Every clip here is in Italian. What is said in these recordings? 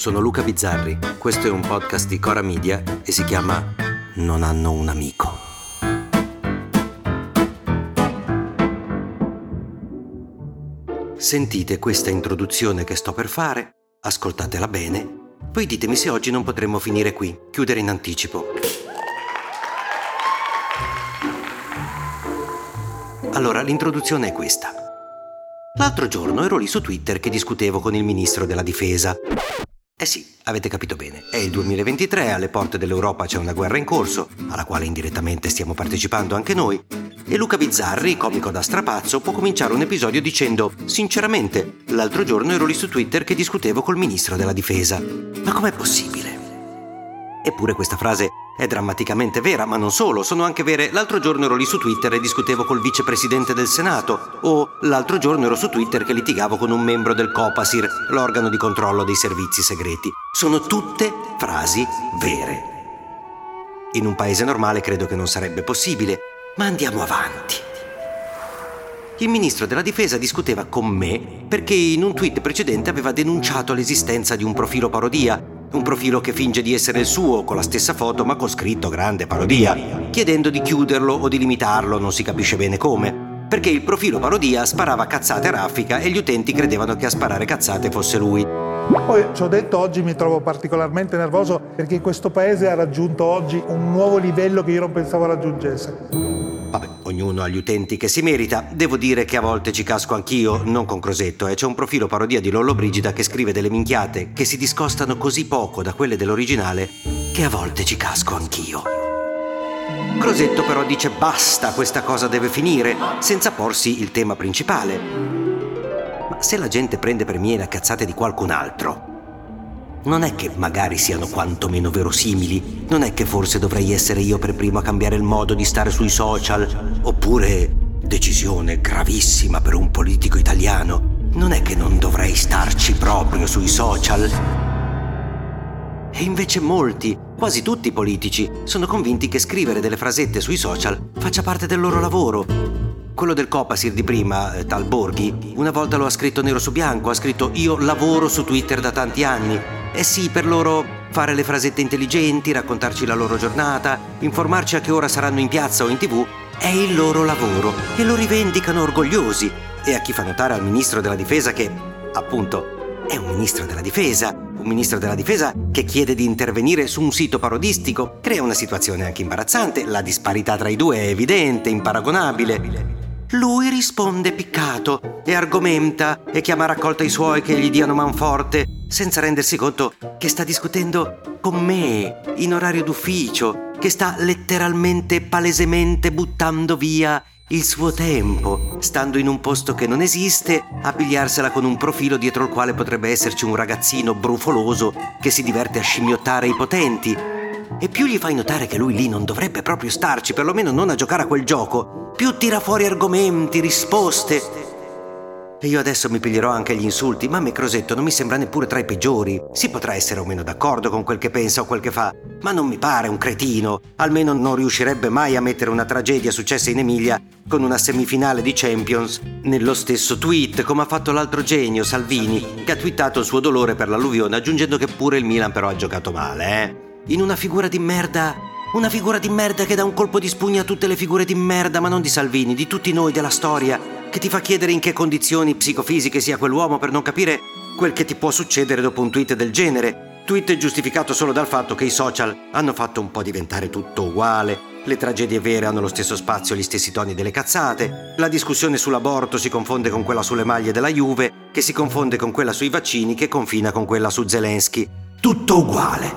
sono Luca Bizzarri, questo è un podcast di Cora Media e si chiama Non hanno un amico. Sentite questa introduzione che sto per fare, ascoltatela bene, poi ditemi se oggi non potremmo finire qui, chiudere in anticipo. Allora, l'introduzione è questa. L'altro giorno ero lì su Twitter che discutevo con il ministro della difesa. Eh sì, avete capito bene, è il 2023, alle porte dell'Europa c'è una guerra in corso, alla quale indirettamente stiamo partecipando anche noi, e Luca Bizzarri, comico da strapazzo, può cominciare un episodio dicendo Sinceramente, l'altro giorno ero lì su Twitter che discutevo col ministro della difesa. Ma com'è possibile? Eppure questa frase è drammaticamente vera, ma non solo, sono anche vere. L'altro giorno ero lì su Twitter e discutevo col vicepresidente del Senato, o l'altro giorno ero su Twitter che litigavo con un membro del Copasir, l'organo di controllo dei servizi segreti. Sono tutte frasi vere. In un paese normale credo che non sarebbe possibile, ma andiamo avanti. Il ministro della difesa discuteva con me perché in un tweet precedente aveva denunciato l'esistenza di un profilo parodia un profilo che finge di essere il suo, con la stessa foto ma con scritto grande parodia, chiedendo di chiuderlo o di limitarlo, non si capisce bene come. Perché il profilo parodia sparava cazzate a raffica e gli utenti credevano che a sparare cazzate fosse lui. Poi ci ho detto oggi mi trovo particolarmente nervoso perché questo paese ha raggiunto oggi un nuovo livello che io non pensavo raggiungesse. Vabbè, ognuno ha gli utenti che si merita. Devo dire che a volte ci casco anch'io, non con Crosetto, eh. c'è un profilo parodia di Lollo Brigida che scrive delle minchiate che si discostano così poco da quelle dell'originale che a volte ci casco anch'io. Crosetto però dice basta, questa cosa deve finire, senza porsi il tema principale. Ma se la gente prende per mie le cazzate di qualcun altro, non è che magari siano quantomeno verosimili, non è che forse dovrei essere io per primo a cambiare il modo di stare sui social, oppure decisione gravissima per un politico italiano, non è che non dovrei starci proprio sui social. E invece molti, quasi tutti i politici, sono convinti che scrivere delle frasette sui social faccia parte del loro lavoro. Quello del Copasir di prima, eh, tal Borghi, una volta lo ha scritto nero su bianco, ha scritto io lavoro su Twitter da tanti anni eh sì, per loro fare le frasette intelligenti, raccontarci la loro giornata, informarci a che ora saranno in piazza o in tv, è il loro lavoro e lo rivendicano orgogliosi. E a chi fa notare al ministro della difesa che, appunto, è un ministro della difesa, un ministro della difesa che chiede di intervenire su un sito parodistico, crea una situazione anche imbarazzante, la disparità tra i due è evidente, imparagonabile. Lui risponde piccato e argomenta e chiama a raccolta i suoi che gli diano manforte, senza rendersi conto che sta discutendo con me in orario d'ufficio, che sta letteralmente palesemente buttando via il suo tempo, stando in un posto che non esiste, a pigliarsela con un profilo dietro il quale potrebbe esserci un ragazzino brufoloso che si diverte a scimmiottare i potenti e più gli fai notare che lui lì non dovrebbe proprio starci, perlomeno non a giocare a quel gioco, più tira fuori argomenti, risposte. E io adesso mi piglierò anche gli insulti, ma a me Crosetto non mi sembra neppure tra i peggiori. Si potrà essere o meno d'accordo con quel che pensa o quel che fa, ma non mi pare un cretino. Almeno non riuscirebbe mai a mettere una tragedia successa in Emilia con una semifinale di Champions nello stesso tweet, come ha fatto l'altro genio, Salvini, che ha twittato il suo dolore per l'alluvione, aggiungendo che pure il Milan però ha giocato male, eh in una figura di merda. Una figura di merda che dà un colpo di spugna a tutte le figure di merda, ma non di Salvini, di tutti noi, della storia, che ti fa chiedere in che condizioni psicofisiche sia quell'uomo per non capire quel che ti può succedere dopo un tweet del genere. Tweet giustificato solo dal fatto che i social hanno fatto un po' diventare tutto uguale. Le tragedie vere hanno lo stesso spazio, gli stessi toni delle cazzate. La discussione sull'aborto si confonde con quella sulle maglie della Juve, che si confonde con quella sui vaccini, che confina con quella su Zelensky. Tutto uguale.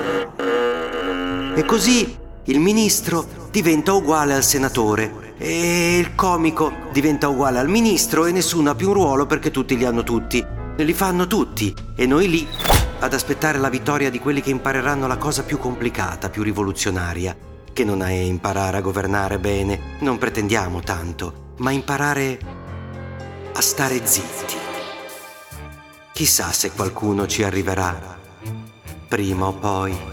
E così il ministro diventa uguale al senatore e il comico diventa uguale al ministro e nessuno ha più un ruolo perché tutti li hanno tutti. Li fanno tutti e noi lì ad aspettare la vittoria di quelli che impareranno la cosa più complicata, più rivoluzionaria, che non è imparare a governare bene, non pretendiamo tanto, ma imparare a stare zitti. Chissà se qualcuno ci arriverà, prima o poi.